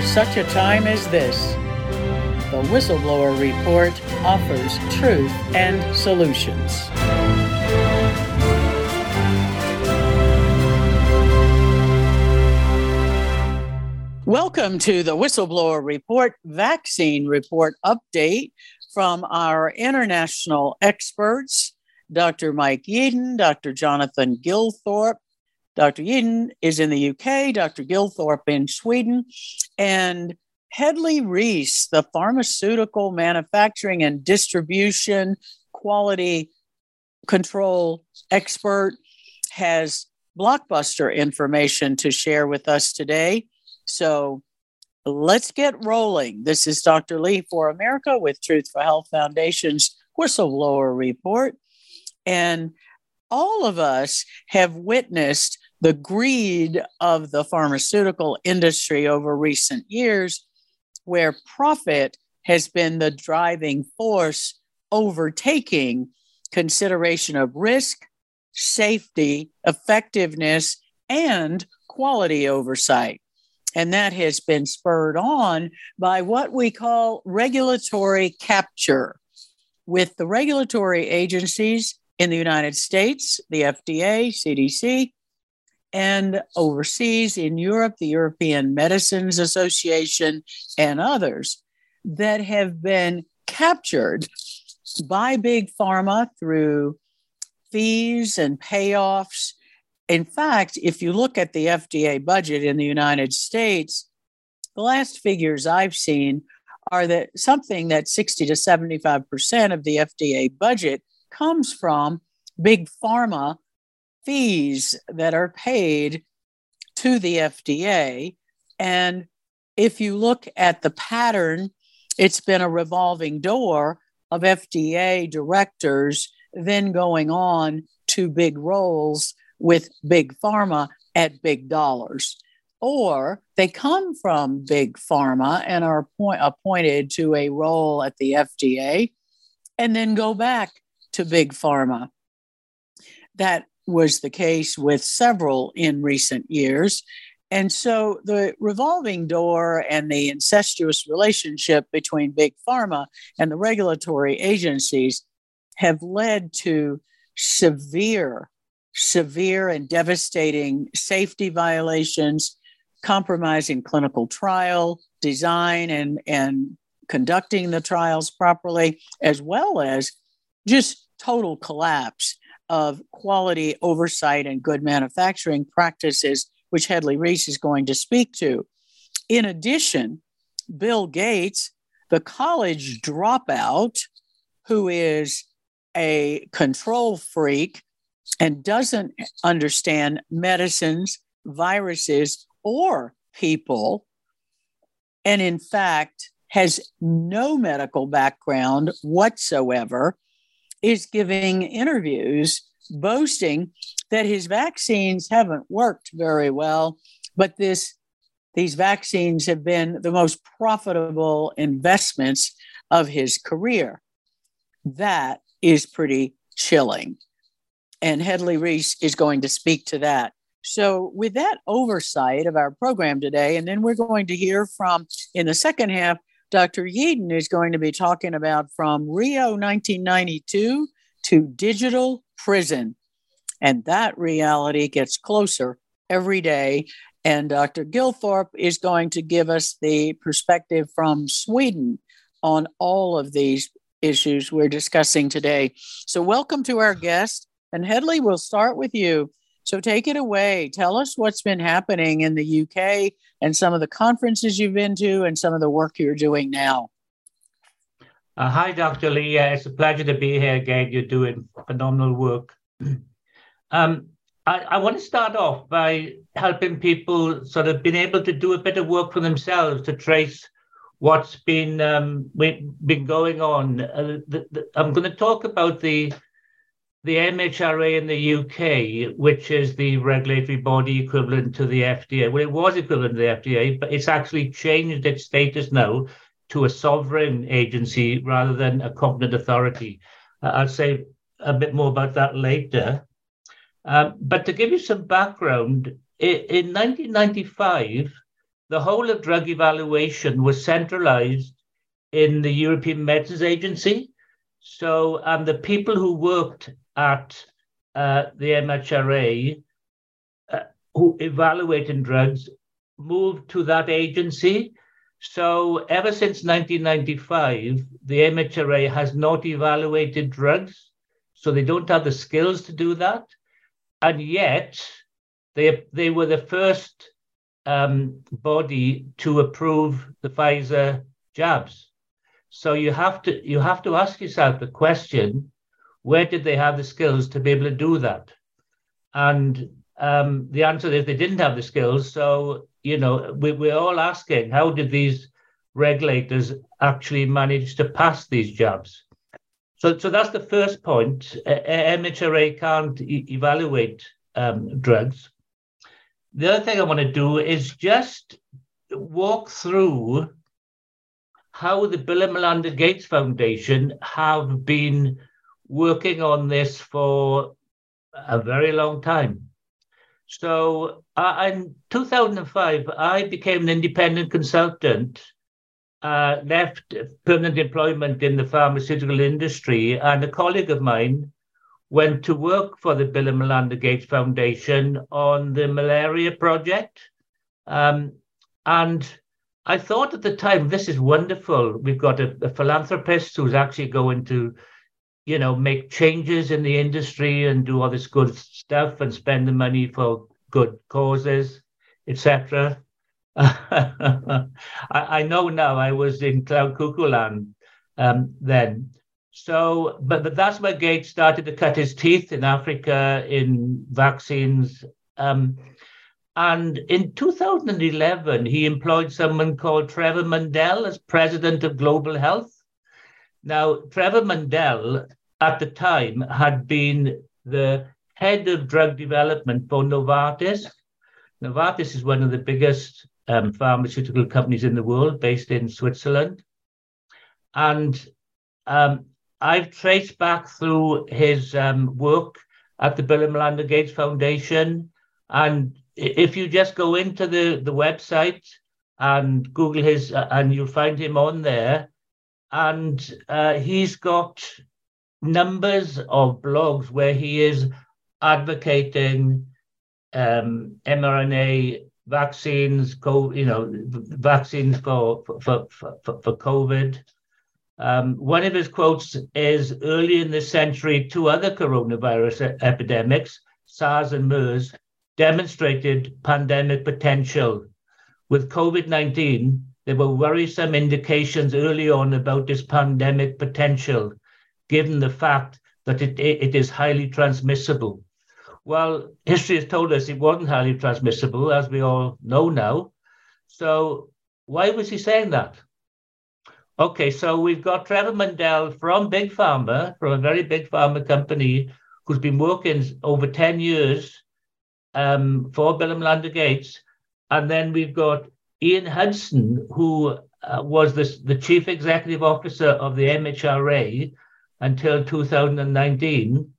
For such a time as this, the Whistleblower Report offers truth and solutions. Welcome to the Whistleblower Report Vaccine Report update from our international experts, Dr. Mike Yeadon, Dr. Jonathan Gilthorpe. Dr. Yeadon is in the UK, Dr. Gilthorpe in Sweden, and Hedley Rees, the pharmaceutical manufacturing and distribution quality control expert, has blockbuster information to share with us today. So let's get rolling. This is Dr. Lee for America with Truth for Health Foundation's Whistleblower Report. And all of us have witnessed the greed of the pharmaceutical industry over recent years, where profit has been the driving force overtaking consideration of risk, safety, effectiveness, and quality oversight. And that has been spurred on by what we call regulatory capture. With the regulatory agencies in the United States, the FDA, CDC, and overseas in Europe, the European Medicines Association, and others that have been captured by big pharma through fees and payoffs. In fact, if you look at the FDA budget in the United States, the last figures I've seen are that something that 60 to 75% of the FDA budget comes from big pharma fees that are paid to the FDA. And if you look at the pattern, it's been a revolving door of FDA directors then going on to big roles with big pharma at big dollars. Or they come from big pharma and are appoint- appointed to a role at the FDA and then go back to big pharma. That was the case with several in recent years. And so the revolving door and the incestuous relationship between big pharma and the regulatory agencies have led to severe severe and devastating safety violations, compromising clinical trial design and, and conducting the trials properly, as well as just total collapse of quality oversight and good manufacturing practices, which Hedley Rees is going to speak to. In addition, Bill Gates, the college dropout, who is a control freak and doesn't understand medicines, viruses, or people, and in fact has no medical background whatsoever, is giving interviews boasting that his vaccines haven't worked very well, but this these vaccines have been the most profitable investments of his career. That is pretty chilling and Hedley Rees is going to speak to that. So, with that oversight of our program today, and then we're going to hear from, in the second half, Dr. Yeadon is going to be talking about from Rio 1992 to digital prison. And that reality gets closer every day. And Dr. Gilthorpe is going to give us the perspective from Sweden on all of these issues we're discussing today. So, welcome to our guest. And Hedley, we'll start with you. So take it away. Tell us what's been happening in the UK and some of the conferences you've been to and some of the work you're doing now. Uh, hi, Dr. Lee. Uh, it's a pleasure to be here again. You're doing phenomenal work. um, I, I, want to start off by helping people sort of being able to do a bit of work for themselves to trace what's been um, been going on. Uh, the, the, I'm going to talk about the the MHRA in the UK, which is the regulatory body equivalent to the FDA. Well, it was equivalent to the FDA, but it's actually changed its status now to a sovereign agency rather than a competent authority. Uh, I'll say a bit more about that later. Um, but to give you some background, in 1995, the whole of drug evaluation was centralized in the European Medicines Agency. So, and the people who worked at uh, the MHRA uh, who evaluated drugs moved to that agency. So, ever since 1995, the MHRA has not evaluated drugs. So, they don't have the skills to do that. And yet, they, they were the first um, body to approve the Pfizer jabs. So you have to you have to ask yourself the question: Where did they have the skills to be able to do that? And um, the answer is they didn't have the skills. So you know we, we're all asking: How did these regulators actually manage to pass these jabs? So, so that's the first point. MHRA can't e- evaluate um, drugs. The other thing I want to do is just walk through how the Bill and Melinda Gates Foundation have been working on this for a very long time. So uh, in 2005, I became an independent consultant, uh, left permanent employment in the pharmaceutical industry, and a colleague of mine went to work for the Bill and Melinda Gates Foundation on the malaria project. Um, and I thought at the time, this is wonderful. We've got a, a, philanthropist who's actually going to, you know, make changes in the industry and do all this good stuff and spend the money for good causes, etc. I, I, know now. I was in cloud cuckoo land um, then. So, but, but that's where Gates started to cut his teeth in Africa in vaccines. Um, and in 2011, he employed someone called Trevor Mundel as president of Global Health. Now, Trevor Mundel at the time had been the head of drug development for Novartis. Novartis is one of the biggest um, pharmaceutical companies in the world, based in Switzerland. And um, I've traced back through his um, work at the Bill and Melinda Gates Foundation and if you just go into the, the website and Google his, uh, and you'll find him on there, and uh, he's got numbers of blogs where he is advocating um, mRNA vaccines, you know, vaccines for for for, for, for COVID. Um, one of his quotes is early in this century, two other coronavirus epidemics, SARS and MERS, demonstrated pandemic potential. With COVID 19, there were worrisome indications early on about this pandemic potential, given the fact that it, it is highly transmissible. Well, history has told us it wasn't highly transmissible, as we all know now. So, why was he saying that? Okay, so we've got Trevor Mundel from Big Pharma, from a very big pharma company, who's been working over 10 years um, for Bill and Melinda Gates. And then we've got Ian Hudson, who uh, was the, the chief executive officer of the MHRA until 2019.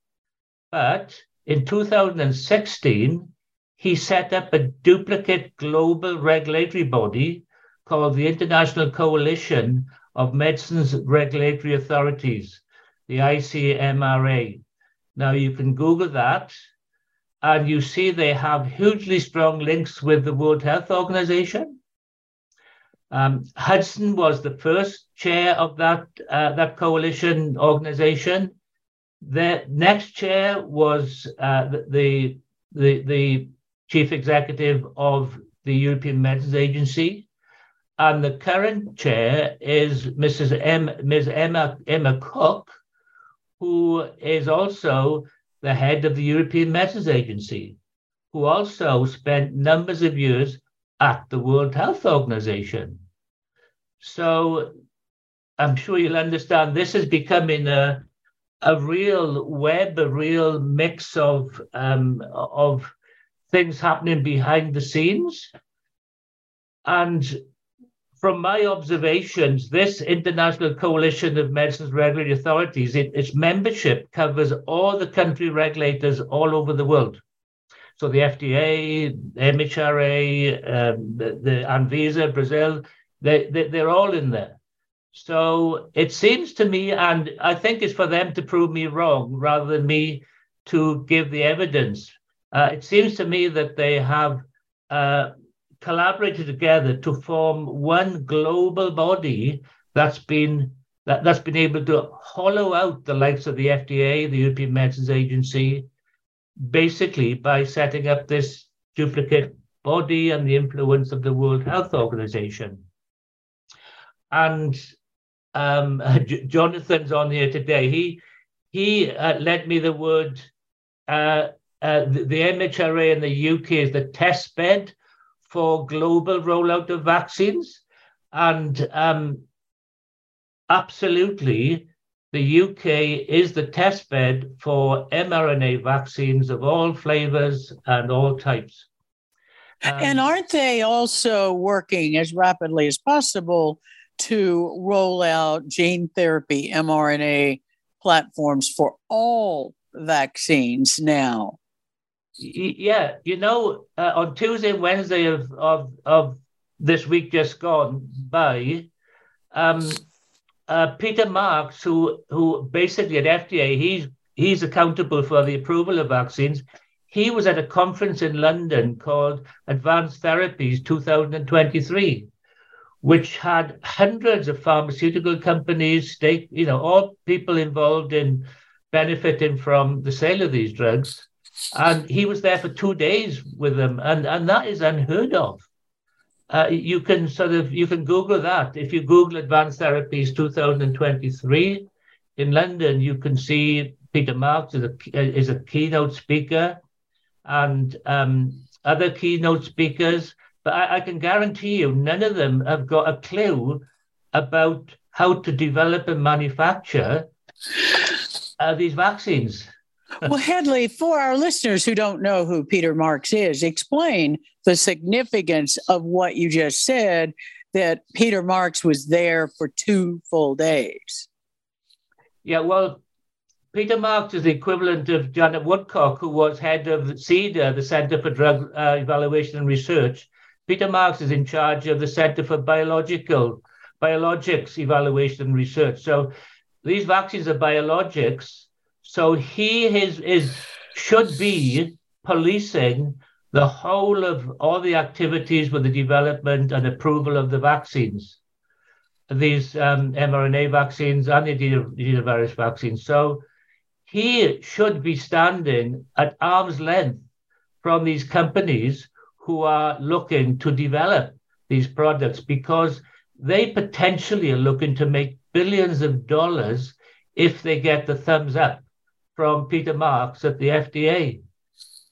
But in 2016, he set up a duplicate global regulatory body called the International Coalition of Medicines Regulatory Authorities, the ICMRA. Now you can Google that and you see they have hugely strong links with the World Health Organization. Um, Hudson was the first chair of that uh, that coalition organization. The next chair was uh, the, the the chief executive of the European Medicines Agency, and the current chair is Mrs. M, Ms. Emma, Emer Cooke, who is also the head of the European Medicines Agency, who also spent numbers of years at the World Health Organization. So I'm sure you'll understand this is becoming a, a real web, a real mix of, um, of things happening behind the scenes. And from my observations, this International Coalition of Medicines Regulatory Authorities, it, its membership covers all the country regulators all over the world. So the FDA, MHRA, um, the, the Anvisa, Brazil, they, they, they're all in there. So it seems to me, and I think it's for them to prove me wrong rather than me to give the evidence. Uh, it seems to me that they have uh, collaborated together to form one global body that's been that, that's been able to hollow out the likes of the FDA, the European Medicines Agency, basically by setting up this duplicate body and the influence of the World Health Organization. And um, Jonathan's on here today. He he uh, led me the word. Uh, uh, the, the MHRA in the UK is the test bed for global rollout of vaccines. And um, absolutely, the UK is the test bed for mRNA vaccines of all flavors and all types. Um, and aren't they also working as rapidly as possible to roll out gene therapy mRNA platforms for all vaccines now? yeah, you know, uh, on Tuesday Wednesday of, of, of this week just gone by, um, uh, Peter Marks, who who basically at FDA, he's he's accountable for the approval of vaccines. He was at a conference in London called Advanced Therapies 2023, which had hundreds of pharmaceutical companies, state, you know, all people involved in benefiting from the sale of these drugs and he was there for two days with them, and and that is unheard of. Uh, you can sort of you can Google that if you Google Advanced Therapies 2023 in London, you can see Peter Marks is a is a keynote speaker, and um, other keynote speakers. But I, I can guarantee you, none of them have got a clue about how to develop and manufacture uh, these vaccines well, Hedley, for our listeners who don't know who Peter Marks is, explain the significance of what you just said that Peter Marks was there for two full days. Yeah, well, Peter Marks is the equivalent of Janet Woodcock, who was head of CDER, the Center for Drug uh, Evaluation and Research. Peter Marks is in charge of the Center for Biological Biologics Evaluation and Research. So these vaccines are biologics so he is, is should be policing the whole of all the activities with the development and approval of the vaccines, these um, mRNA vaccines and the adenovirus vaccines. So he should be standing at arm's length from these companies who are looking to develop these products because they potentially are looking to make billions of dollars if they get the thumbs up from Peter Marks at the FDA.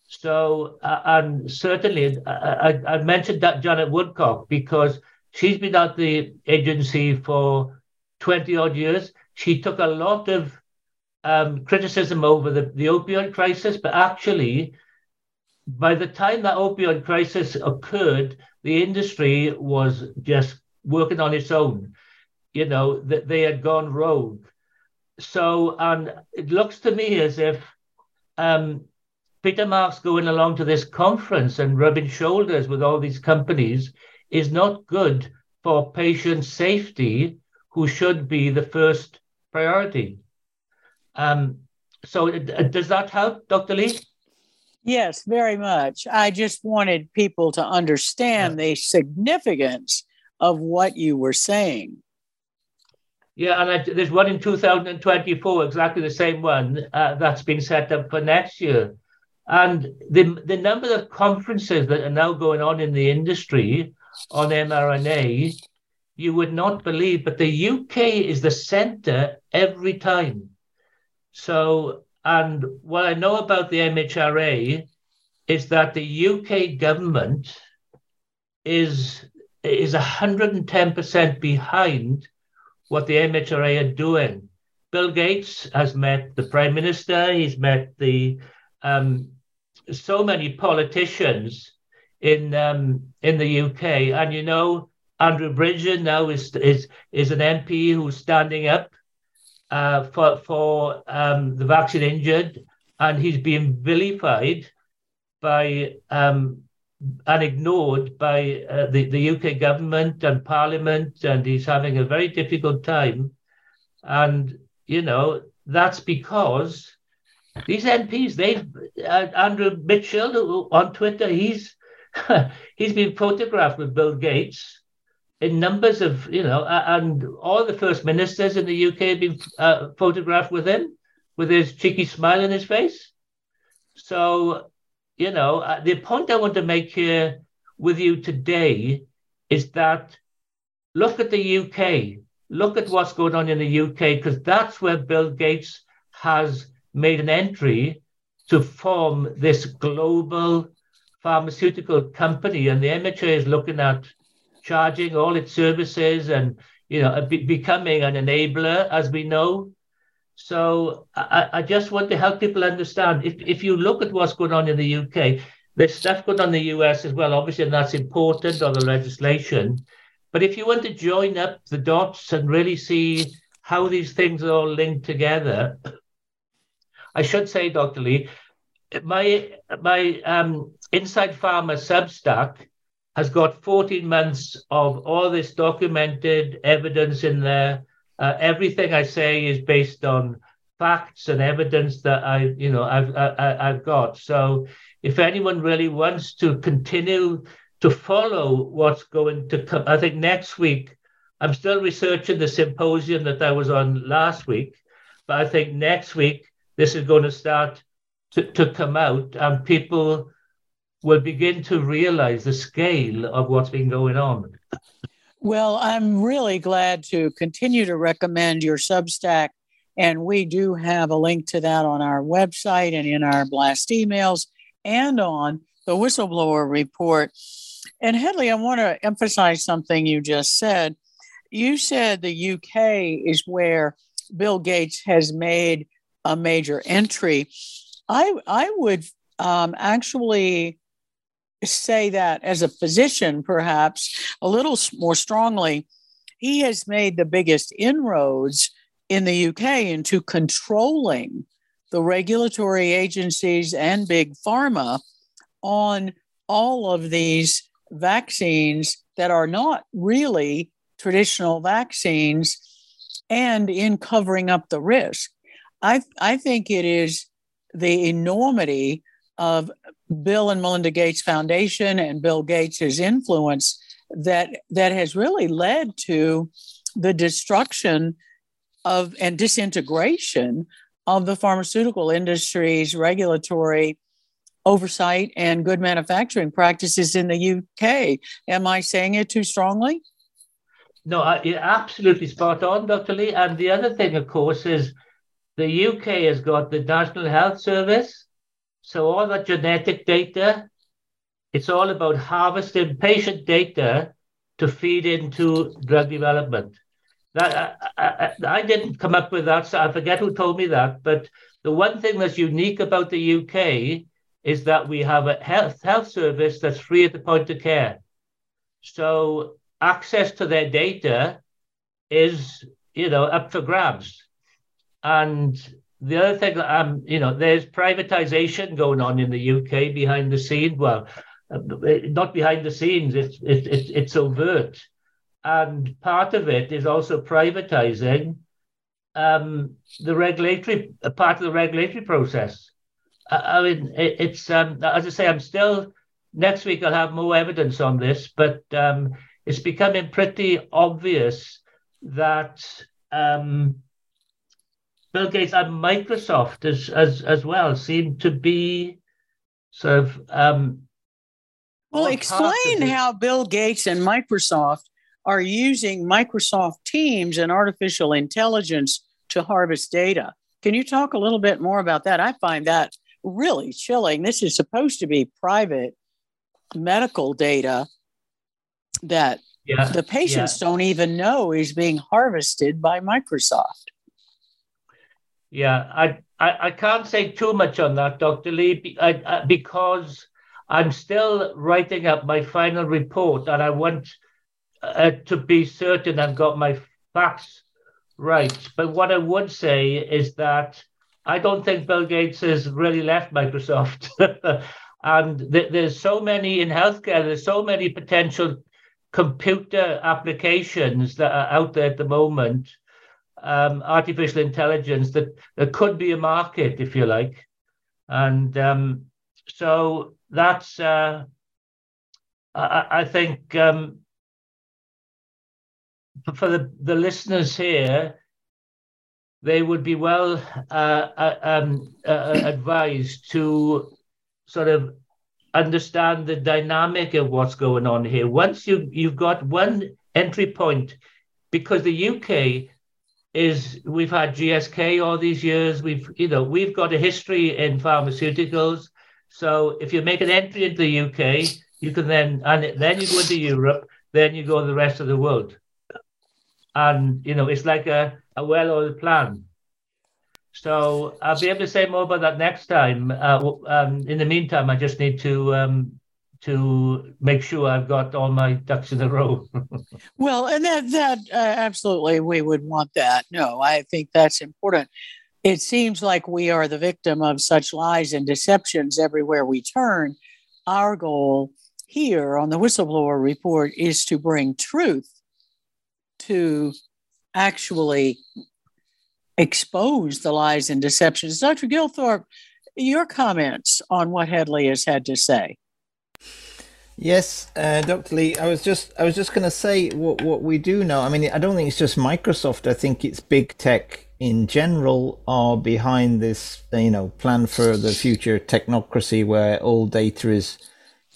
So, uh, and certainly, I, I, mentioned that Janet Woodcock because she's been at the agency for 20 odd years. She took a lot of um, criticism over the, the opioid crisis, but actually, by the time that opioid crisis occurred, the industry was just working on its own. You know, that they had gone rogue so, and it looks to me as if um, Peter Marks going along to this conference and rubbing shoulders with all these companies is not good for patient safety, who should be the first priority. Um, so, does that help, Dr. Lee? Yes, very much. I just wanted people to understand the significance of what you were saying. Yeah, and I, there's one in 2024, exactly the same one uh, that's been set up for next year. And the, the number of conferences that are now going on in the industry on mRNA you would not believe, but the UK is the center every time. So, and what I know about the MHRA is that the UK government is is 110% behind what the MHRA are doing. Bill Gates has met the Prime Minister, he's met the um, so many politicians in um, in the UK, and you know Andrew Bridgen now is is is an MP who's standing up uh, for for um, the vaccine injured, and he's being vilified by um, and ignored by uh, the the UK government and Parliament, and he's having a very difficult time. And you know that's because these MPs, they've uh, Andrew Mitchell on Twitter, he's he's been photographed with Bill Gates in numbers of, you know, and all the first ministers in the UK have been uh, photographed with him, with his cheeky smile on his face. So, you know, uh, the point I want to make here with you today is that look at the UK, look at what's going on in the UK, because that's where Bill Gates has made an entry to form this global pharmaceutical company, and the MHRA is looking at charging all its services and you know be- becoming an enabler, as we know. So I, I just want to help people understand. If if you look at what's going on in the UK, there's stuff going on in the US as well, obviously, and that's important on the legislation. But if you want to join up the dots and really see how these things are all linked together, I should say, Dr. Lee, my my um, Inside Pharma Substack has got 14 months of all this documented evidence in there. Uh, everything I say is based on facts and evidence that I, you know, I've I, I've got. So if anyone really wants to continue to follow what's going to come, I think next week I'm still researching the symposium that I was on last week, but I think next week this is going to start to, to come out and people will begin to realize the scale of what's been going on. Well, I'm really glad to continue to recommend your Substack. And we do have a link to that on our website and in our blast emails and on the whistleblower report. And Hedley, I want to emphasize something you just said. You said the UK is where Bill Gates has made a major entry. I I would um, actually say that as a physician, perhaps a little more strongly, he has made the biggest inroads in the UK into controlling the regulatory agencies and big pharma on all of these vaccines that are not really traditional vaccines and in covering up the risk. I, I think it is the enormity of Bill and Melinda Gates Foundation and Bill Gates' influence that that has really led to the destruction of and disintegration of the pharmaceutical industry's regulatory oversight and good manufacturing practices in the UK. Am I saying it too strongly? No, you're absolutely spot on, Dr. Lee. And the other thing, of course, is the UK has got the National Health Service. So all that genetic data, it's all about harvesting patient data to feed into drug development. That I, I, I, didn't come up with that, so I forget who told me that. But the one thing that's unique about the UK is that we have a health health service that's free at the point of care. So access to their data is, you know, up for grabs. And the other thing, um, you know, there's privatization going on in the UK behind the scenes. Well, uh, not behind the scenes. It's it's it's, it's overt, and part of it is also privatizing um, the regulatory part of the regulatory process. I, I mean, it, it's um, as I say, I'm still next week. I'll have more evidence on this, but um, it's becoming pretty obvious that. Um, Bill Gates and Microsoft as as as well seem to be sort of um, well explain how Bill Gates and Microsoft are using Microsoft Teams and artificial intelligence to harvest data. Can you talk a little bit more about that? I find that really chilling. This is supposed to be private medical data that yeah, the patients yeah. don't even know is being harvested by Microsoft. Yeah, I, I, I can't say too much on that, Dr. Lee, I, I, because I'm still writing up my final report and I want uh, to be certain I've got my facts right. But what I would say is that I don't think Bill Gates has really left Microsoft. and th- there's so many in healthcare, there's so many potential computer applications that are out there at the moment, um, artificial intelligence, that there could be a market, if you like. And um, so that's, uh, I, I, think, um, for the, the listeners here, they would be well uh, uh, um, uh, advised to sort of understand the dynamic of what's going on here. Once you you've got one entry point, because the UK is we've had GSK all these years. We've you know we've got a history in pharmaceuticals. So if you make an entry into the UK, you can then and then you go into Europe, then you go to the rest of the world. And you know it's like a, a well-oiled plan. So I'll be able to say more about that next time. Uh, um, in the meantime, I just need to um, to make sure I've got all my ducks in a row. well, and that that uh, absolutely we would want that. No, I think that's important. It seems like we are the victim of such lies and deceptions everywhere we turn. Our goal here on the whistleblower report is to bring truth to actually expose the lies and deceptions. Dr. Gilthorpe, your comments on what Hedley has had to say. Yes, uh, Dr. Lee, I was just I was just going to say what what we do know. I mean, I don't think it's just Microsoft. I think it's big tech in general are behind this, you know, plan for the future technocracy where all data is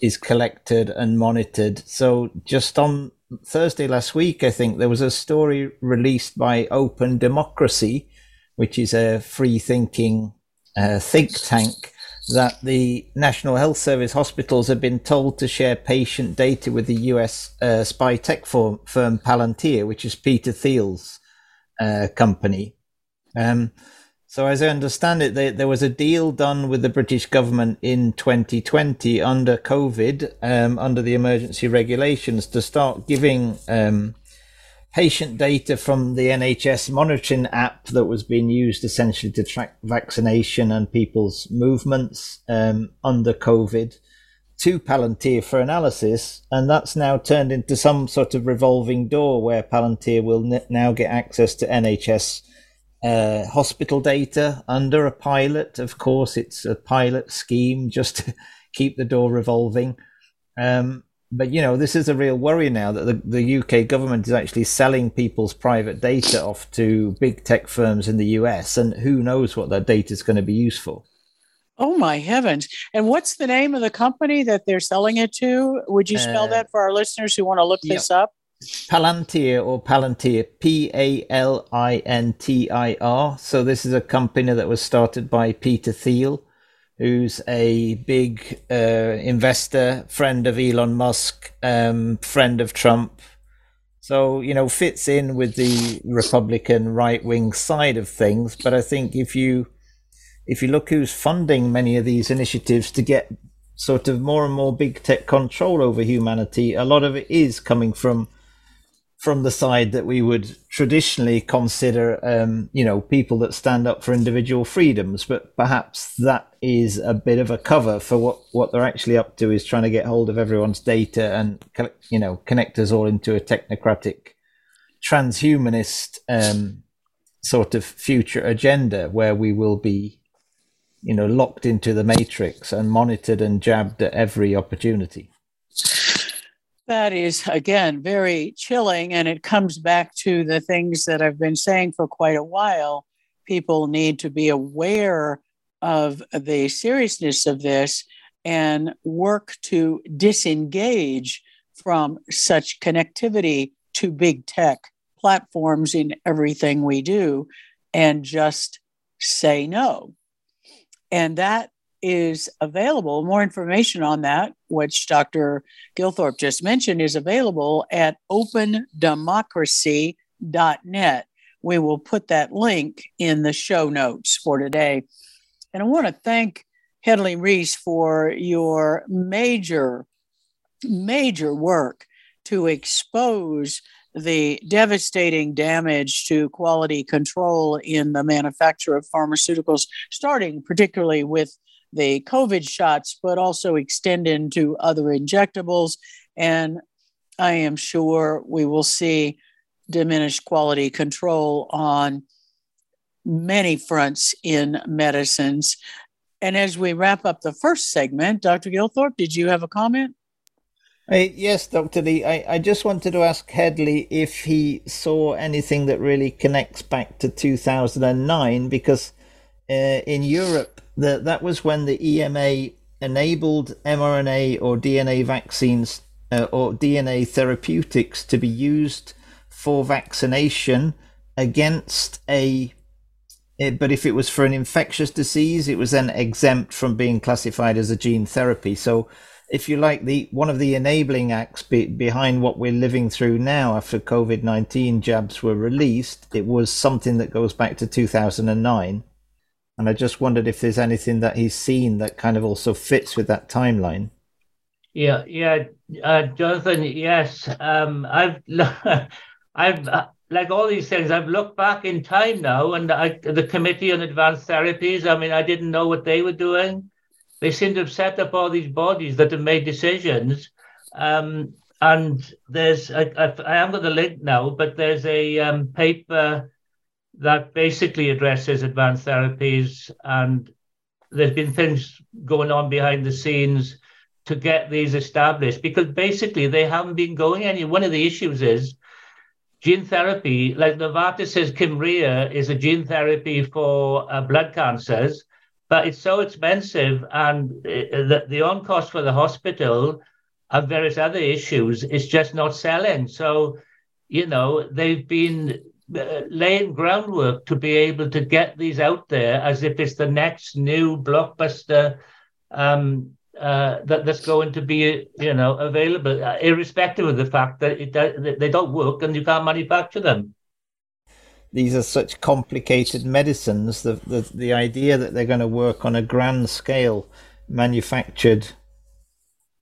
is collected and monitored. So just on Thursday last week, I think there was a story released by Open Democracy which is a free thinking uh, think tank, that the National Health Service hospitals have been told to share patient data with the US uh, spy tech firm, firm, Palantir, which is Peter Thiel's uh, company. Um, so, as I understand it, they, there was a deal done with the British government in 2020 under COVID, um, under the emergency regulations, to start giving um, patient data from the NHS monitoring app that was being used essentially to track vaccination and people's movements um, under COVID to Palantir for analysis. And that's now turned into some sort of revolving door where Palantir will n- now get access to NHS uh, hospital data under a pilot. Of course, it's a pilot scheme just to keep the door revolving. Um, but you know this is a real worry now that the, the UK government is actually selling people's private data off to big tech firms in the US and who knows what that data is going to be used for. Oh my heavens. And what's the name of the company that they're selling it to? Would you spell uh, that for our listeners who want to look yeah. this up? Palantir or Palantir, P A L I N T I R. So this is a company that was started by Peter Thiel who's a big uh, investor, friend of Elon Musk, um, friend of Trump. So, you know, fits in with the Republican right wing side of things. But I think if you if you look who's funding many of these initiatives to get sort of more and more big tech control over humanity, a lot of it is coming from from the side that we would traditionally consider, um, you know, people that stand up for individual freedoms. But perhaps that is a bit of a cover for what, what they're actually up to is trying to get hold of everyone's data and, you know, connect us all into a technocratic, transhumanist um, sort of future agenda where we will be, you know, locked into the matrix and monitored and jabbed at every opportunity. That is, again, very chilling. And it comes back to the things that I've been saying for quite a while. People need to be aware of the seriousness of this and work to disengage from such connectivity to big tech platforms in everything we do and just say no. And that is available. More information on that, which Dr. Gilthorpe just mentioned, is available at opendemocracy.net. We will put that link in the show notes for today. And I want to thank Hedley Rees for your major, major work to expose the devastating damage to quality control in the manufacture of pharmaceuticals, starting particularly with the COVID shots, but also extend into other injectables. And I am sure we will see diminished quality control on many fronts in medicines. And as we wrap up the first segment, Dr. Gilthorpe, did you have a comment? Hey, yes, Dr. Lee. I, I just wanted to ask Hedley if he saw anything that really connects back to 2009, because uh, in Europe, the, that was when the EMA enabled mRNA or DNA vaccines uh, or DNA therapeutics to be used for vaccination against a. Uh, but if it was for an infectious disease, it was then exempt from being classified as a gene therapy. So if you like, the one of the enabling acts be, behind what we're living through now after COVID 19 jabs were released, it was something that goes back to 2009. And I just wondered if there's anything that he's seen that kind of also fits with that timeline. Yeah, yeah, uh, Jonathan. Yes, um, I've, I've uh, like all these things. I've looked back in time now, and I, the Committee on Advanced Therapies. I mean, I didn't know what they were doing they seem to have set up all these bodies that have made decisions. Um, and there's, I, I, I haven't got the link now, but there's a um, paper that basically addresses advanced therapies. And there's been things going on behind the scenes to get these established because basically they haven't been going any. One of the issues is gene therapy, like Novartis says, Kymriah is a gene therapy for uh, blood cancers but it's so expensive, and uh, the, the on cost for the hospital and various other issues is just not selling. So, you know, they've been laying groundwork to be able to get these out there as if it's the next new blockbuster um, uh, that that's going to be, you know, available, uh, irrespective of the fact that it, they don't work and you can't manufacture them these are such complicated medicines. The, the, the idea that they're going to work on a grand scale, manufactured,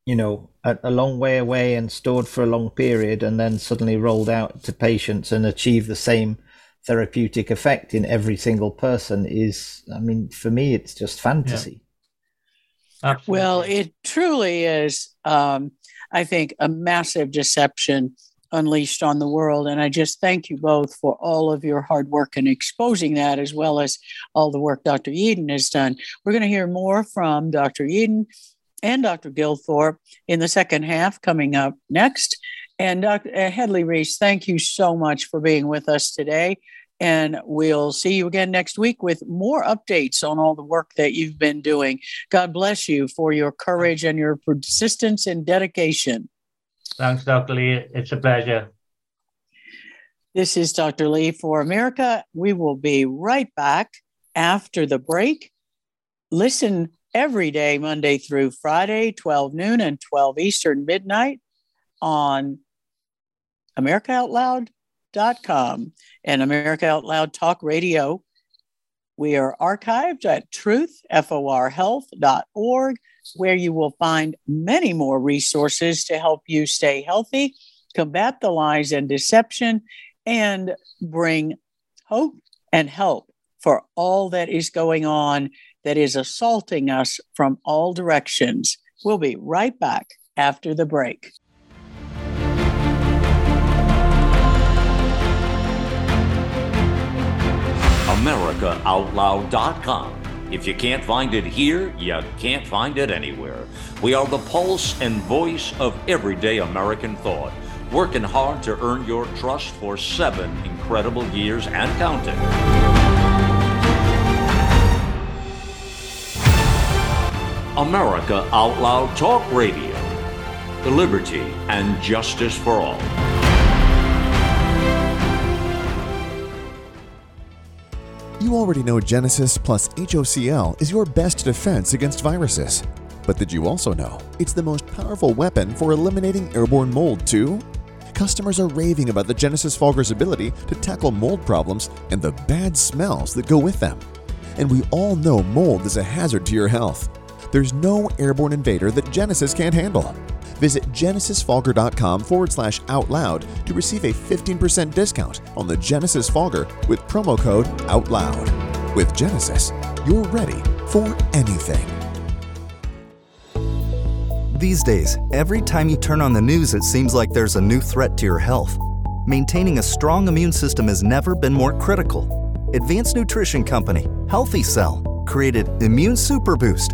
you know, a, a long way away and stored for a long period, and then suddenly rolled out to patients and achieve the same therapeutic effect in every single person is, I mean, for me, it's just fantasy. Yeah. Well, it truly is, um, I think, a massive deception unleashed on the world. And I just thank you both for all of your hard work in exposing that, as well as all the work Dr. Yeadon has done. We're going to hear more from Dr. Yeadon and Dr. Gilthorpe in the second half coming up next. And Dr. Uh, Hedley Rees, thank you so much for being with us today. And we'll see you again next week with more updates on all the work that you've been doing. God bless you for your courage and your persistence and dedication. Thanks, Dr. Lee. It's a pleasure. This is Dr. Lee for America. We will be right back after the break. Listen every day, Monday through Friday, 12 noon and 12 Eastern midnight on AmericaOutloud.com and America Out Loud Talk Radio. We are archived at truthforhealth.org where you will find many more resources to help you stay healthy, combat the lies and deception, and bring hope and help for all that is going on that is assaulting us from all directions. We'll be right back after the break. AmericaOutloud.com if you can't find it here, you can't find it anywhere. We are the pulse and voice of everyday American thought, working hard to earn your trust for seven incredible years and counting. America Out Loud Talk Radio, the liberty and justice for all. You already know Genesis plus HOCl is your best defense against viruses. But did you also know it's the most powerful weapon for eliminating airborne mold, too? Customers are raving about the Genesis Fogger's ability to tackle mold problems and the bad smells that go with them. And we all know mold is a hazard to your health. There's no airborne invader that Genesis can't handle. Visit genesisfogger.com forward slash out loud to receive a 15% discount on the Genesis Fogger with promo code OUTLOUD. With Genesis, you're ready for anything. These days, every time you turn on the news, it seems like there's a new threat to your health. Maintaining a strong immune system has never been more critical. Advanced Nutrition Company, Healthy Cell, created Immune Super Boost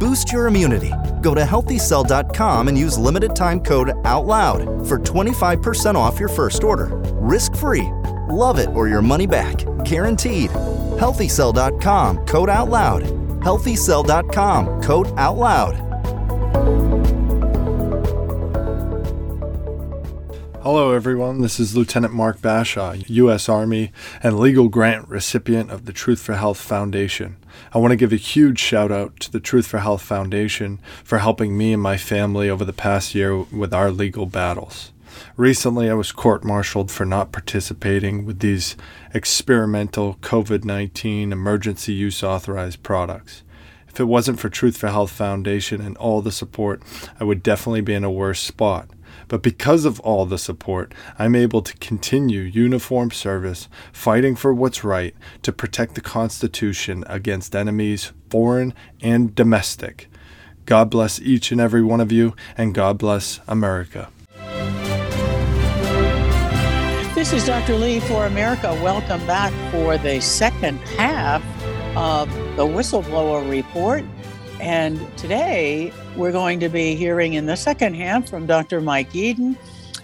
Boost your immunity. Go to healthycell.com and use limited time code OUTLOUD for 25% off your first order. Risk free Love it or your money back. Guaranteed. HealthyCell.com, code out loud. HealthyCell.com, code out loud. Hello, everyone. This is Lieutenant Mark Bashaw, U.S. Army and legal grant recipient of the Truth for Health Foundation. I want to give a huge shout out to the Truth for Health Foundation for helping me and my family over the past year with our legal battles. Recently, I was court martialed for not participating with these experimental COVID 19 emergency use authorized products. If it wasn't for Truth for Health Foundation and all the support, I would definitely be in a worse spot. But because of all the support, I'm able to continue uniform service, fighting for what's right to protect the Constitution against enemies, foreign and domestic. God bless each and every one of you, and God bless America. This is Dr. Lee for America. Welcome back for the second half of the Whistleblower Report. And today we're going to be hearing in the second half from Dr. Mike Yeadon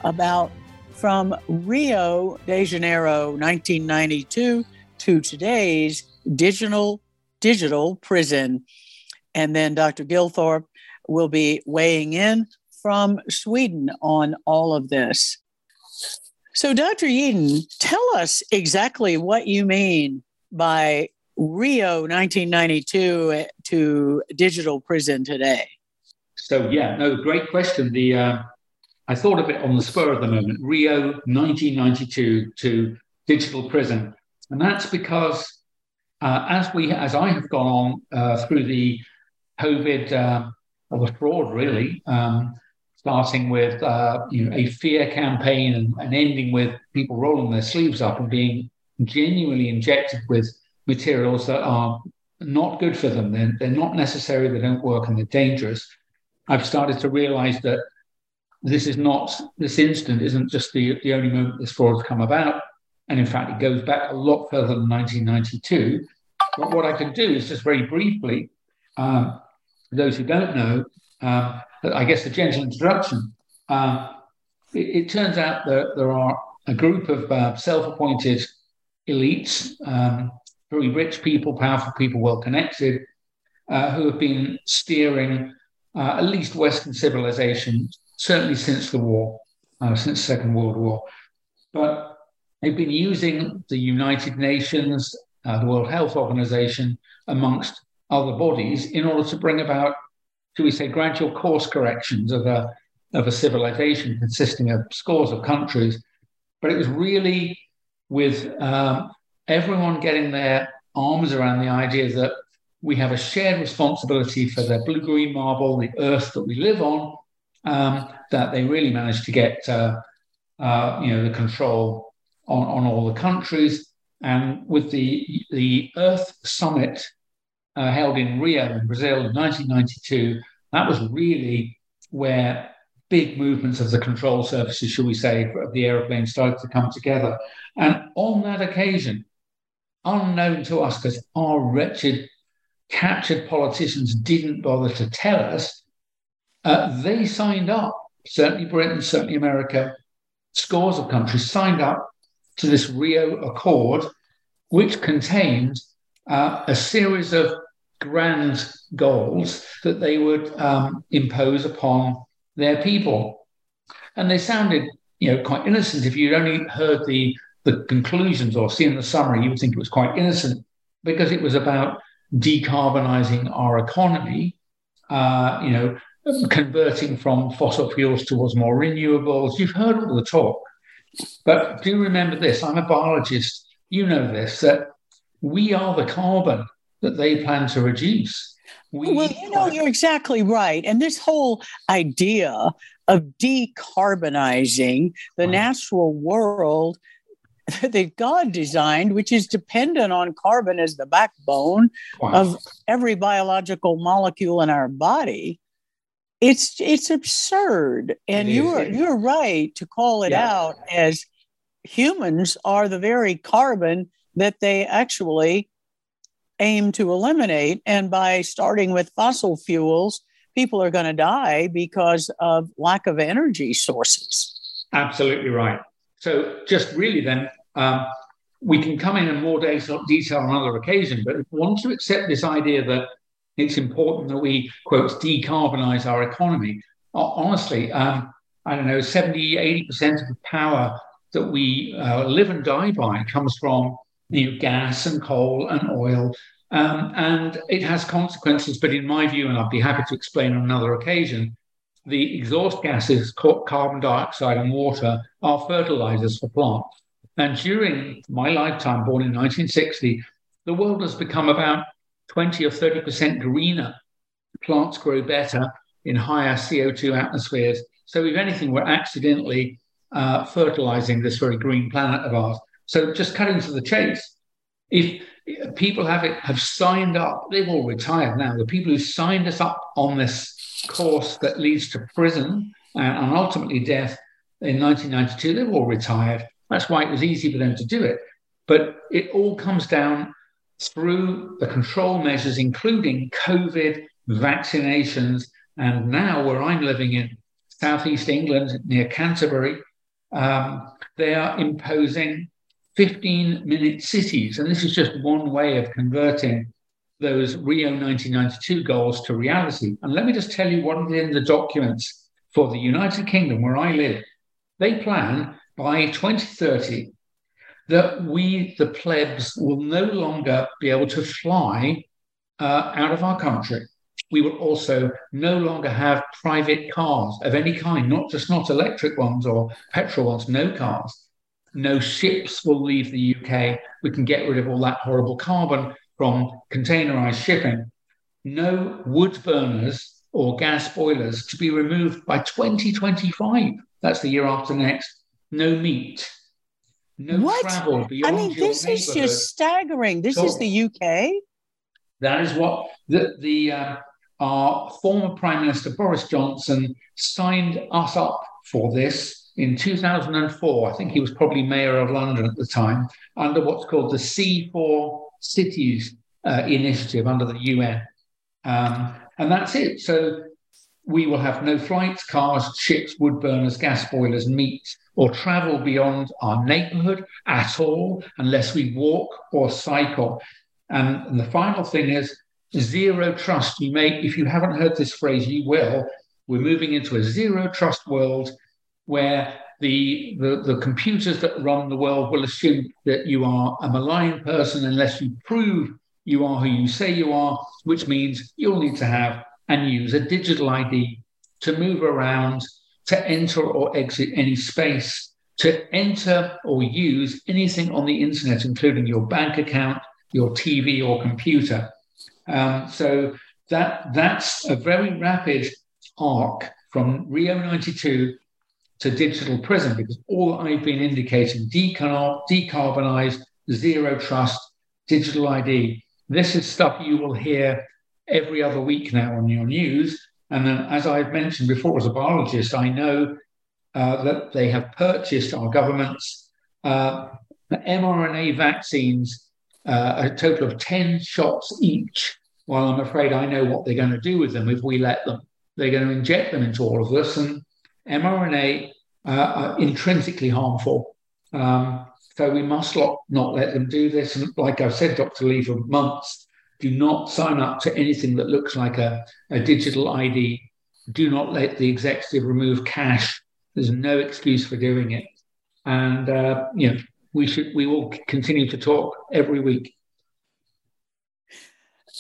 about from Rio de Janeiro 1992 to today's digital digital prison. And then Dr. Gilthorpe will be weighing in from Sweden on all of this. So, Dr. Yeadon, tell us exactly what you mean by Rio 1992 to digital prison today. So, yeah, no, great question. The uh, I thought of it on the spur of the moment. Rio 1992 to digital prison, and that's because uh, as we as I have gone on uh, through the COVID uh, or the fraud, really. Um, starting with uh, you know a fear campaign and, and, ending with people rolling their sleeves up and being genuinely injected with materials that are not good for them. They're, they're not necessary, they don't work, and they're dangerous. I've started to realize that this is not, this instant isn't just the, the only moment this fraud has come about. And in fact, it goes back a lot further than 1992. But what I can do is just very briefly, um, for those who don't know, um, I guess, a gentle introduction. Uh, it, it, turns out that there are a group of uh, self appointed elites, um, very rich people, powerful people, well connected, uh, who have been steering uh, at least Western civilization, certainly since the war, uh, since the Second World War. But they've been using the United Nations, uh, the World Health Organization, amongst other bodies, in order to bring about should we say, gradual course corrections of a, of a civilization consisting of scores of countries. But it was really with um, everyone getting their arms around the idea that we have a shared responsibility for the blue green marble, the earth that we live on, um, that they really managed to get uh, uh, you know the control on, on all the countries. And with the the Earth Summit uh, held in Rio in Brazil in 1992, that was really where big movements of the control surfaces, shall we say, of the aeroplane started to come together. And on that occasion, unknown to us, because our wretched, captured politicians didn't bother to tell us, uh, they signed up, certainly Britain, certainly America, scores of countries signed up to this Rio Accord, which contained uh, a series of grand goals that they would um, impose upon their people. And they sounded, you know, quite innocent. If you'd only heard the the conclusions or seen the summary, you would think it was quite innocent because it was about decarbonizing our economy, uh, you know, converting from fossil fuels towards more renewables. You've heard all the talk. But do remember this I'm a biologist. You know this that we are the carbon that they plan to reduce. We well, you know, you're exactly right. And this whole idea of decarbonizing the natural world that God designed, which is dependent on carbon as the backbone wow. of every biological molecule in our body. It's it's absurd, and you're you're right to call it yeah. out as humans are the very carbon that they actually aim to eliminate. And by starting with fossil fuels, people are going to die because of lack of energy sources. Absolutely right. So, just really then, um, we can come in in more detail on another occasion, but if we want to accept this idea that it's important that we, quote, decarbonize our economy, honestly, um, I don't know, 70, 80% of the power that we uh, live and die by comes from you know, gas and coal and oil. Um, and it has consequences, but in my view, and I'd be happy to explain on another occasion, the exhaust gases, carbon dioxide and water, are fertilizers for plants. And during my lifetime, born in 1960, the world has become about 20 or 30% greener. Plants grow better in higher CO2 atmospheres. So, if anything, we're accidentally uh, fertilizing this very green planet of ours. So, just cutting to the chase, if people have it, have signed up, they've all retired now. The people who signed us up on this course that leads to prison and, and ultimately death in 1992, they've all retired. That's why it was easy for them to do it. But it all comes down through the control measures, including COVID, vaccinations, and now where I'm living in southeast England near Canterbury, um, they are imposing 15 minute cities. And this is just one way of converting those Rio 1992 goals to reality. And let me just tell you what is in the documents for the United Kingdom, where I live. They plan by 2030 that we, the plebs, will no longer be able to fly uh, out of our country. We will also no longer have private cars of any kind, not just not electric ones or petrol ones, no cars. No ships will leave the UK. We can get rid of all that horrible carbon from containerized shipping. No wood burners or gas boilers to be removed by 2025. That's the year after next. No meat, no what? travel beyond I mean, this is just staggering. This is the UK. That is what the, the uh, our former Prime Minister Boris Johnson signed us up for this in 2004. I think he was probably mayor of London at the time, under what's called the C4 Cities uh, initiative under the UN. Um, and that's it. So we will have no flights, cars, ships, wood burners, gas boilers, meat, or travel beyond our neighborhood at all unless we walk or cycle. And, and the final thing is zero trust. You may, if you haven't heard this phrase, you will. We're moving into a zero trust world where the, the, the computers that run the world will assume that you are a malign person unless you prove you are who you say you are, which means you'll need to have and use a digital ID to move around, to enter or exit any space, to enter or use anything on the internet, including your bank account, your TV or computer. Um, so that that's a very rapid arc from Rio 92 to digital prison because all I've been indicating decarbonized, zero trust, digital ID. This is stuff you will hear every other week now on your news. And then, as I've mentioned before, as a biologist, I know uh, that they have purchased our governments uh, mRNA vaccines, uh, a total of 10 shots each. Well, I'm afraid I know what they're going to do with them if we let them. They're going to inject them into all of us, and mRNA uh, are intrinsically harmful. Um, so we must not, not let them do this. And like I've said, Dr. Lee, for months, do not sign up to anything that looks like a, a digital ID. Do not let the executive remove cash. There's no excuse for doing it. And uh, you know, we should we will continue to talk every week.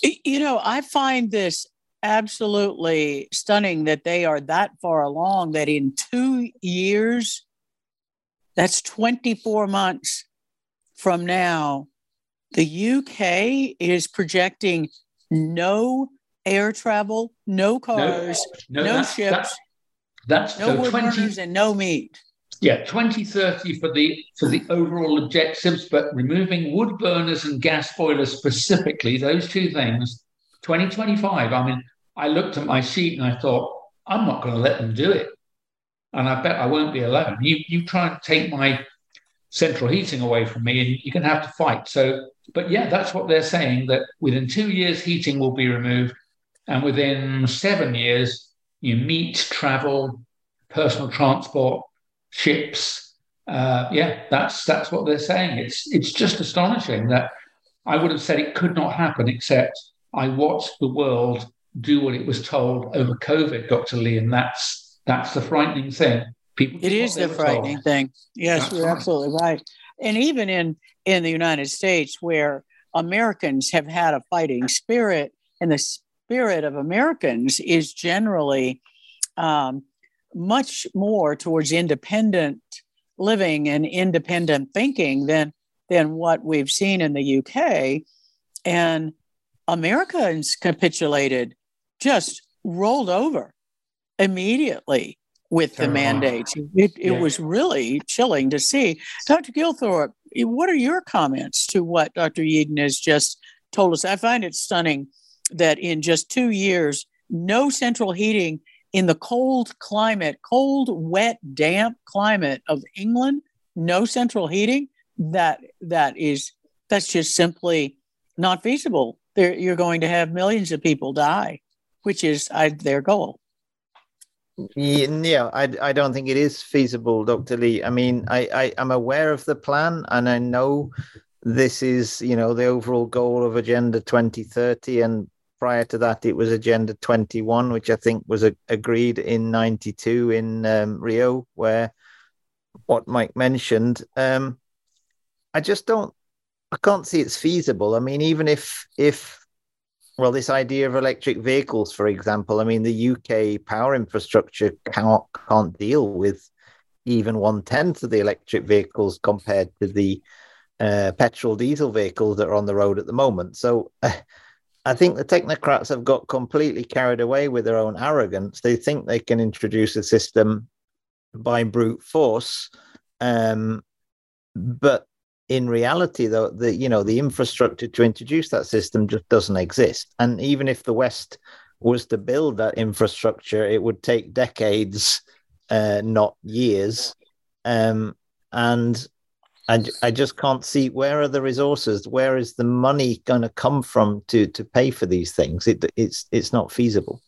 You know, I find this absolutely stunning that they are that far along that in two years, that's 24 months from now, the UK is projecting no air travel, no cars, no, no, no that's, ships, that's, that's no wood 20, burners, and no meat. Yeah, 2030 for the for the overall objectives, but removing wood burners and gas boilers specifically, those two things, 2025. I mean, I looked at my sheet and I thought, I'm not going to let them do it. And I bet I won't be alone. You you try and take my central heating away from me and you're going to have to fight. So, but yeah, that's what they're saying that within two years, heating will be removed. And within seven years, you meet, travel, personal transport, ships. Uh, yeah, that's that's what they're saying. It's it's just astonishing that I would have said it could not happen, except I watched the world do what it was told over COVID, Dr. Lee, and that's that's the frightening thing. People it is the frightening told. thing. Yes, that's you're right. absolutely right. And even in in the United States, where Americans have had a fighting spirit, and the spirit of Americans is generally um, much more towards independent living and independent thinking than than what we've seen in the UK. And Americans capitulated just rolled over immediately with the mandates. It, it yeah. was really chilling to see. Dr. Gilthorpe, what are your comments to what Dr. Yeadon has just told us? I find it stunning that in just two years, no central heating in the cold climate, cold, wet, damp climate of England, no central heating. That that is that's just simply not feasible. There, you're going to have millions of people die which is uh, their goal. Yeah, I, I don't think it is feasible, Dr. Lee. I mean, I, I, I'm aware of the plan and I know this is, you know, the overall goal of Agenda 2030. And prior to that, it was Agenda 21, which I think was a, agreed in 92 in um, Rio, where what Mike mentioned. Um, I just don't, I can't see it's feasible. I mean, even if, if well, this idea of electric vehicles, for example, I mean, the UK power infrastructure can't, can't deal with even one tenth of the electric vehicles compared to the uh, petrol diesel vehicles that are on the road at the moment. So uh, I think the technocrats have got completely carried away with their own arrogance. They think they can introduce a system by brute force. Um, but in reality though the you know the infrastructure to introduce that system just doesn't exist. And even if the west was to build that infrastructure it would take decades uh, not years. Um, and I, I just can't see where are the resources where is the money going to come from to to pay for these things? It, it's it's not feasible.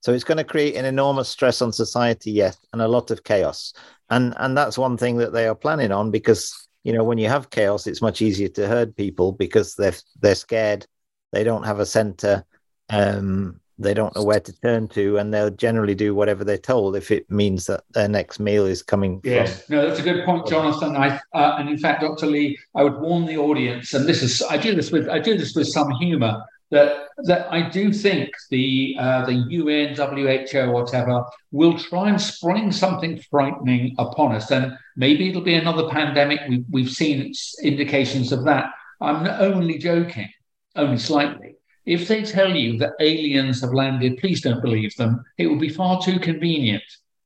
So it's going to create an enormous stress on society yes and a lot of chaos. And and that's one thing that they are planning on because you know when you have chaos it's much easier to herd people because they're they're scared. They don't have a center. Um, they don't know where to turn to and they'll generally do whatever they're told if it means that their next meal is coming yes from. no that's a good point jonathan. I uh, and in fact dr lee i would warn the audience and this is i do this with i do this with some humor that that I do think the uh, the UN, WHO, whatever, will try and spring something frightening upon us, and maybe it'll be another pandemic. We, we've seen indications of that. I'm only joking, only slightly. If they tell you that aliens have landed, please don't believe them. It will be far too convenient.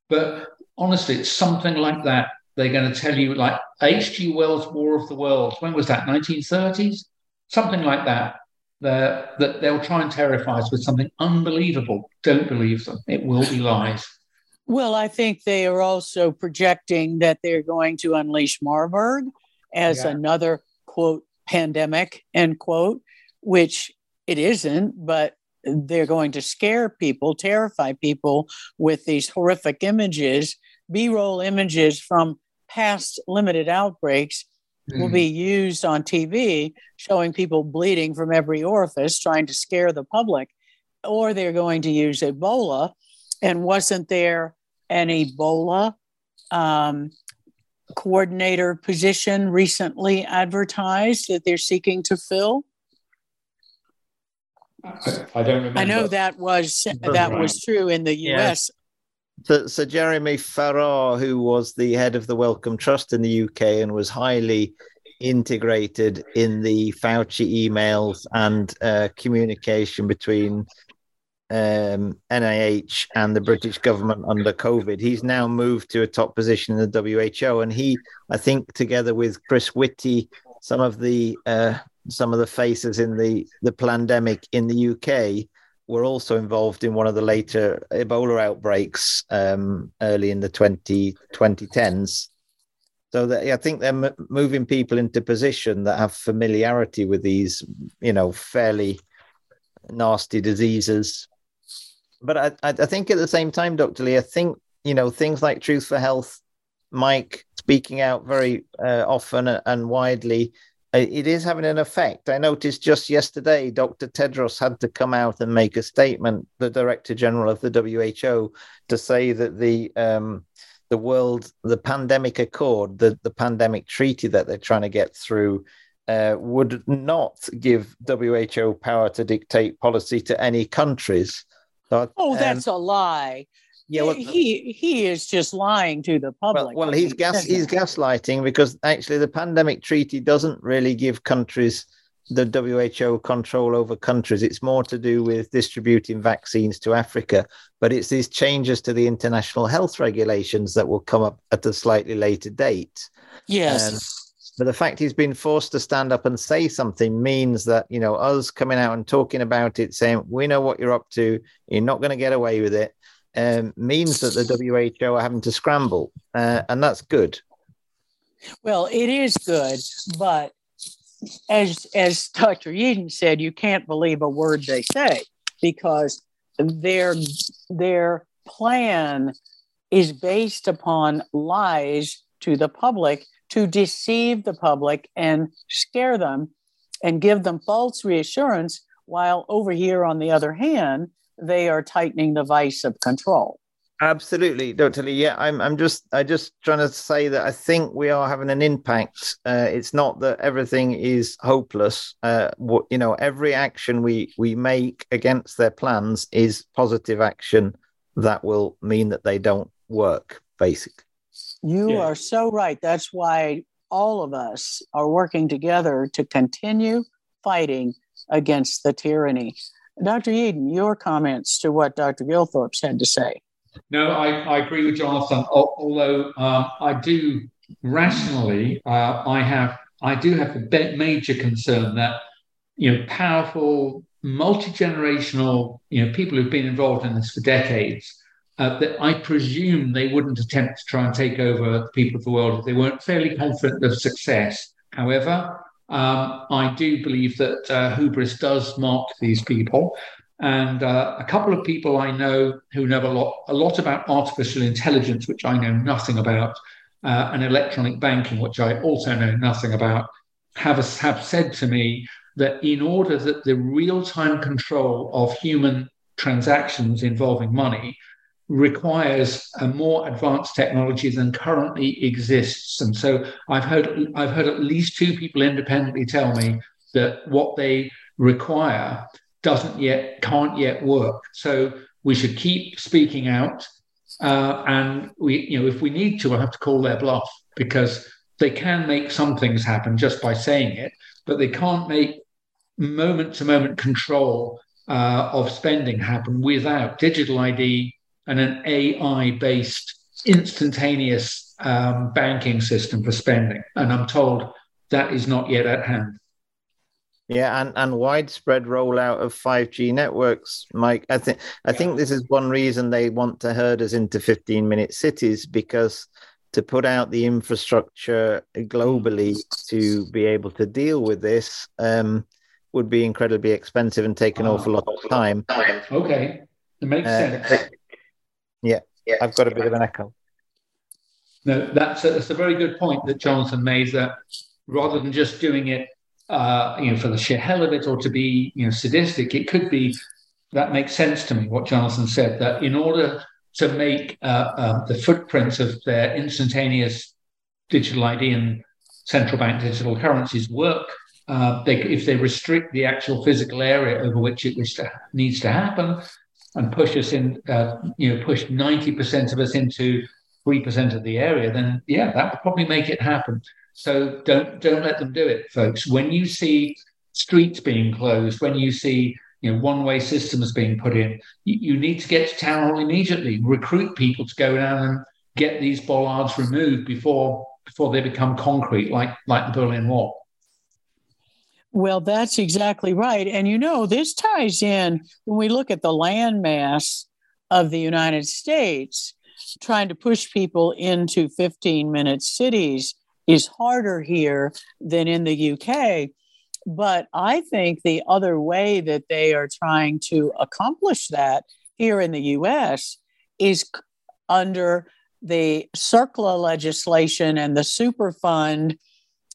But honestly, it's something like that. They're going to tell you, like H.G. Wells' War of the Worlds. When was that? 1930s, something like that Uh, that they'll try and terrify us with something unbelievable. Don't believe them. It will be lies. Well, I think they are also projecting that they're going to unleash Marburg as yeah. another quote pandemic end quote, which it isn't, but they're going to scare people, terrify people with these horrific images, B roll images from past limited outbreaks. Mm. Will be used on TV showing people bleeding from every orifice, trying to scare the public, or they're going to use Ebola. And wasn't there an Ebola um, coordinator position recently advertised that they're seeking to fill? I, don't remember. I know that was that was true in the U.S. So, Jeremy Farrar, who was the head of the Wellcome Trust in the UK and was highly integrated in the Fauci emails and uh, communication between um, NIH and the British government under COVID. He's now moved to a top position in the WHO, and he, I think, together with Chris Whitty, some of the uh, some of the faces in the the pandemic in the UK were also involved in one of the later Ebola outbreaks um, early in the 20, 2010s. So that I think they're m- moving people into position that have familiarity with these, you know, fairly nasty diseases. But I, I think at the same time, Dr. Lee, I think, you know, things like Truth for Health, Mike speaking out very uh, often and widely it is having an effect. I noticed just yesterday, Dr. Tedros had to come out and make a statement, the Director General of the WHO, to say that the um, the world, the pandemic accord, the, the pandemic treaty that they're trying to get through, uh, would not give WHO power to dictate policy to any countries. So, oh, that's um, a lie yeah, well, he he is just lying to the public. Well, well he's gas he's gaslighting because actually the pandemic treaty doesn't really give countries the WHO control over countries. It's more to do with distributing vaccines to Africa, but it's these changes to the international health regulations that will come up at a slightly later date. Yes. Um, but the fact he's been forced to stand up and say something means that you know us coming out and talking about it, saying we know what you're up to, you're not going to get away with it um, means that the WHO are having to scramble, uh, and that's good. Well, it is good, but as as Dr. Yeadon said, you can't believe a word they say because their their plan is based upon lies to the public to deceive the public and scare them and give them false reassurance while over here on the other hand they are tightening the vice of control. Absolutely, Dr. Lee. Yeah, I'm. I'm just. I just trying to say that I think we are having an impact. Uh, it's not that everything is hopeless. Uh, what, you know, every action we we make against their plans is positive action that will mean that they don't work. Basically, you yeah. are so right. That's why all of us are working together to continue fighting against the tyranny. Dr. Yeadon, your comments to what Dr. Gilthorpe's had to say. No, I, I agree with Jonathan. Although um, I do rationally, uh, I have I do have a major concern that you know powerful multi generational you know people who've been involved in this for decades. Uh, that I presume they wouldn't attempt to try and take over the people of the world if they weren't fairly confident of success. However, um, I do believe that uh, hubris does mark these people. And uh, a couple of people I know who know a lot, a lot about artificial intelligence, which I know nothing about, uh, and electronic banking, which I also know nothing about, have, have said to me that in order that the real time control of human transactions involving money requires a more advanced technology than currently exists. And so I've heard I've heard at least two people independently tell me that what they require doesn't yet can't yet work. So we should keep speaking out, uh, and we you know if we need to, we'll have to call their bluff because they can make some things happen just by saying it, but they can't make moment to moment control uh, of spending happen without digital ID and an AI based instantaneous um, banking system for spending. And I'm told that is not yet at hand. Yeah, and, and widespread rollout of 5G networks, Mike. I think I think this is one reason they want to herd us into 15 minute cities because to put out the infrastructure globally to be able to deal with this, um, would be incredibly expensive and take an awful lot of time. Okay, it makes uh, sense. Yeah, I've got a bit of an echo. No, that's a, that's a very good point that Jonathan made. That rather than just doing it, uh, you know, for the sheer hell of it or to be, you know, sadistic, it could be. That makes sense to me. What Jonathan said that in order to make uh, uh, the footprints of their instantaneous digital ID and central bank digital currencies work, uh, they, if they restrict the actual physical area over which it to, needs to happen, and push us in, uh, you know, push ninety percent of us into three percent of the area, then yeah, that would probably make it happen. So don't don't let them do it, folks. When you see streets being closed, when you see you know, one-way systems being put in. You, you, need to get to town hall immediately, recruit people to go down and get these bollards removed before before they become concrete, like like the Berlin Wall. Well, that's exactly right. And you know, this ties in when we look at the landmass of the United States, trying to push people into 15 minute cities is harder here than in the UK. But I think the other way that they are trying to accomplish that here in the US is under the CERCLA legislation and the Superfund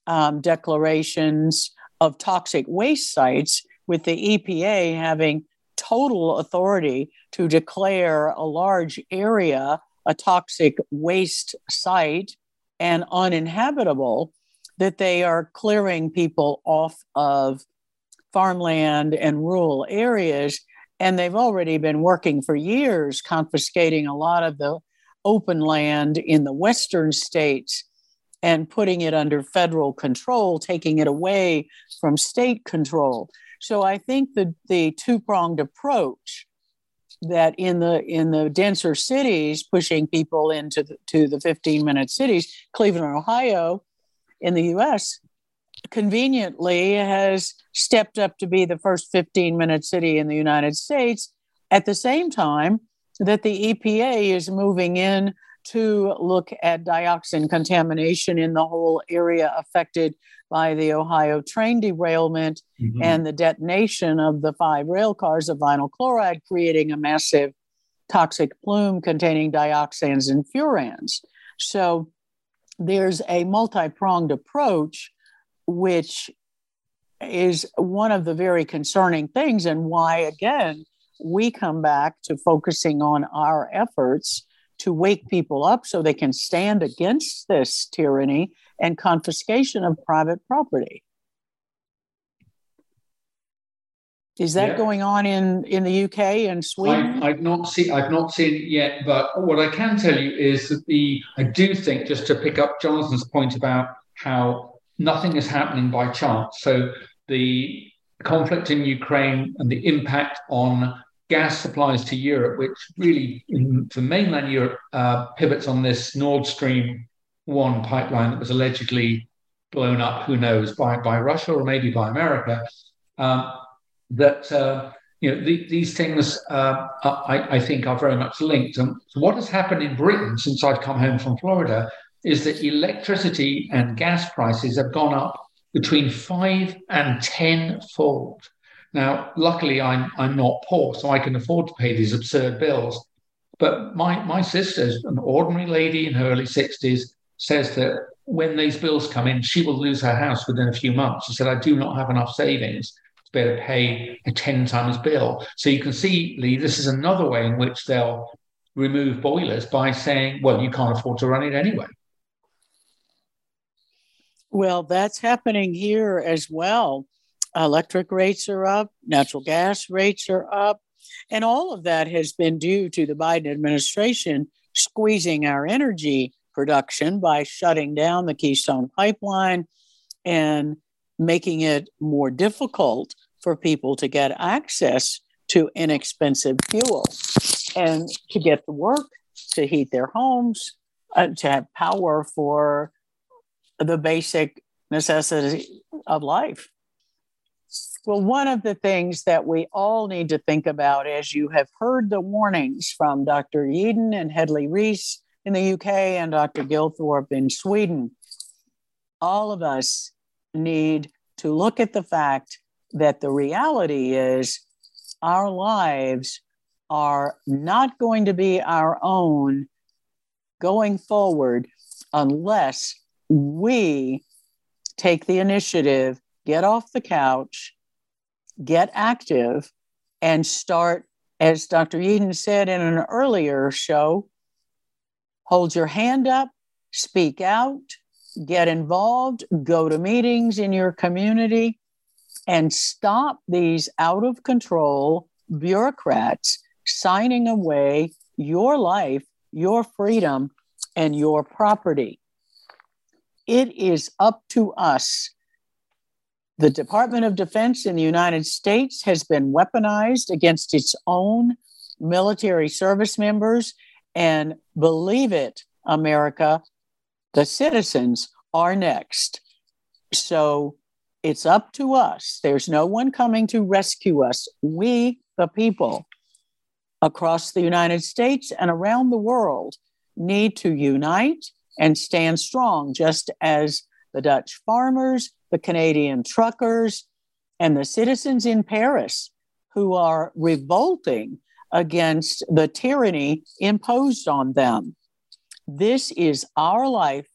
um, declarations of toxic waste sites, with the EPA having total authority to declare a large area a toxic waste site and uninhabitable that they are clearing people off of farmland and rural areas. And they've already been working for years confiscating a lot of the open land in the western states and putting it under federal control, taking it away from state control. So I think the, the two pronged approach that in the in the denser cities, pushing people into the, to the 15 minute cities, Cleveland, Ohio, in the US conveniently has stepped up to be the first 15 minute city in the United States at the same time that the EPA is moving in to look at dioxin contamination in the whole area affected by the Ohio train derailment mm-hmm. and the detonation of the five rail cars of vinyl chloride, creating a massive toxic plume containing dioxins and furans. So there's a multi pronged approach, which is one of the very concerning things, and why, again, we come back to focusing on our efforts to wake people up so they can stand against this tyranny and confiscation of private property. Is that yeah. going on in, in the UK and Sweden? I, have not seen I've not seen it yet, but what I can tell you is that the I do think just to pick up Jonathan's point about how nothing is happening by chance. So the conflict in Ukraine and the impact on gas supplies to Europe, which really for mainland Europe uh, pivots on this Nord Stream one pipeline that was allegedly blown up, who knows, by by Russia or maybe by America. Um, that uh, you know the, these things uh, I, I, think are very much linked. And what has happened in Britain since I've come home from Florida is that electricity and gas prices have gone up between five and tenfold. Now, luckily, I'm I'm not poor, so I can afford to pay these absurd bills. But my my sister's an ordinary lady in her early sixties says that when these bills come in, she will lose her house within a few months. She said, "I do not have enough savings." to be able to pay a 10 times bill. So you can see, Lee, this is another way in which they'll remove boilers by saying, well, you can't afford to run it anyway. Well, that's happening here as well. Electric rates are up, natural gas rates are up, and all of that has been due to the Biden administration squeezing our energy production by shutting down the Keystone pipeline and making it more difficult for people to get access to inexpensive fuel and to get to work, to heat their homes, uh, to have power for the basic necessity of life. Well, one of the things that we all need to think about, as you have heard the warnings from Dr. Yeadon and Hedley Rees in the UK and Dr. Gilthorpe in Sweden, all of us need to look at the fact that the reality is our lives are not going to be our own going forward unless we take the initiative, get off the couch, get active, and start, as Dr. Yeadon said in an earlier show, hold your hand up, speak out, get involved, go to meetings in your community, and stop these out of control bureaucrats signing away your life, your freedom, and your property. It is up to us. The Department of Defense in the United States has been weaponized against its own military service members. And believe it, America, the citizens are next. So it's up to us. There's no one coming to rescue us. We, the people across the United States and around the world, need to unite and stand strong, just as the Dutch farmers, the Canadian truckers, and the citizens in Paris who are revolting against the tyranny imposed on them. This is our life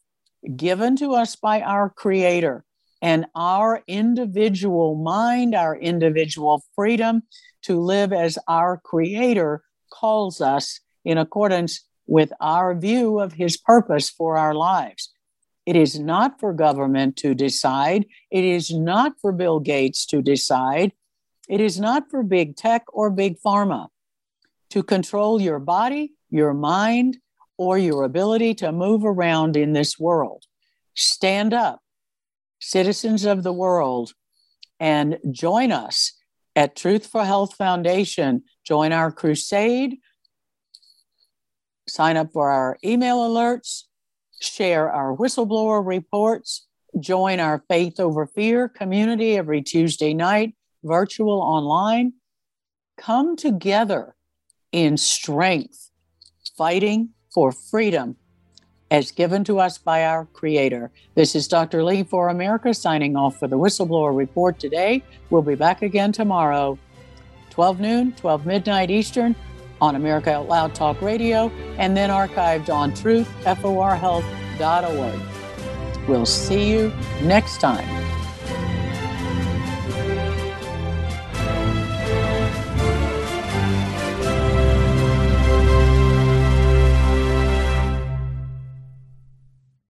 given to us by our Creator and our individual mind, our individual freedom to live as our Creator calls us in accordance with our view of His purpose for our lives. It is not for government to decide. It is not for Bill Gates to decide. It is not for big tech or big pharma to control your body, your mind, or your ability to move around in this world. Stand up, citizens of the world, and join us at Truth for Health Foundation. Join our crusade. Sign up for our email alerts, share our whistleblower reports, join our Faith Over Fear community every Tuesday night, virtual online. Come together in strength, fighting for freedom as given to us by our Creator. This is Dr. Lee for America signing off for the Whistleblower Report today. We'll be back again tomorrow, 12 noon, 12 midnight Eastern on America Out Loud Talk Radio, and then archived on truthforhealth.org. We'll see you next time.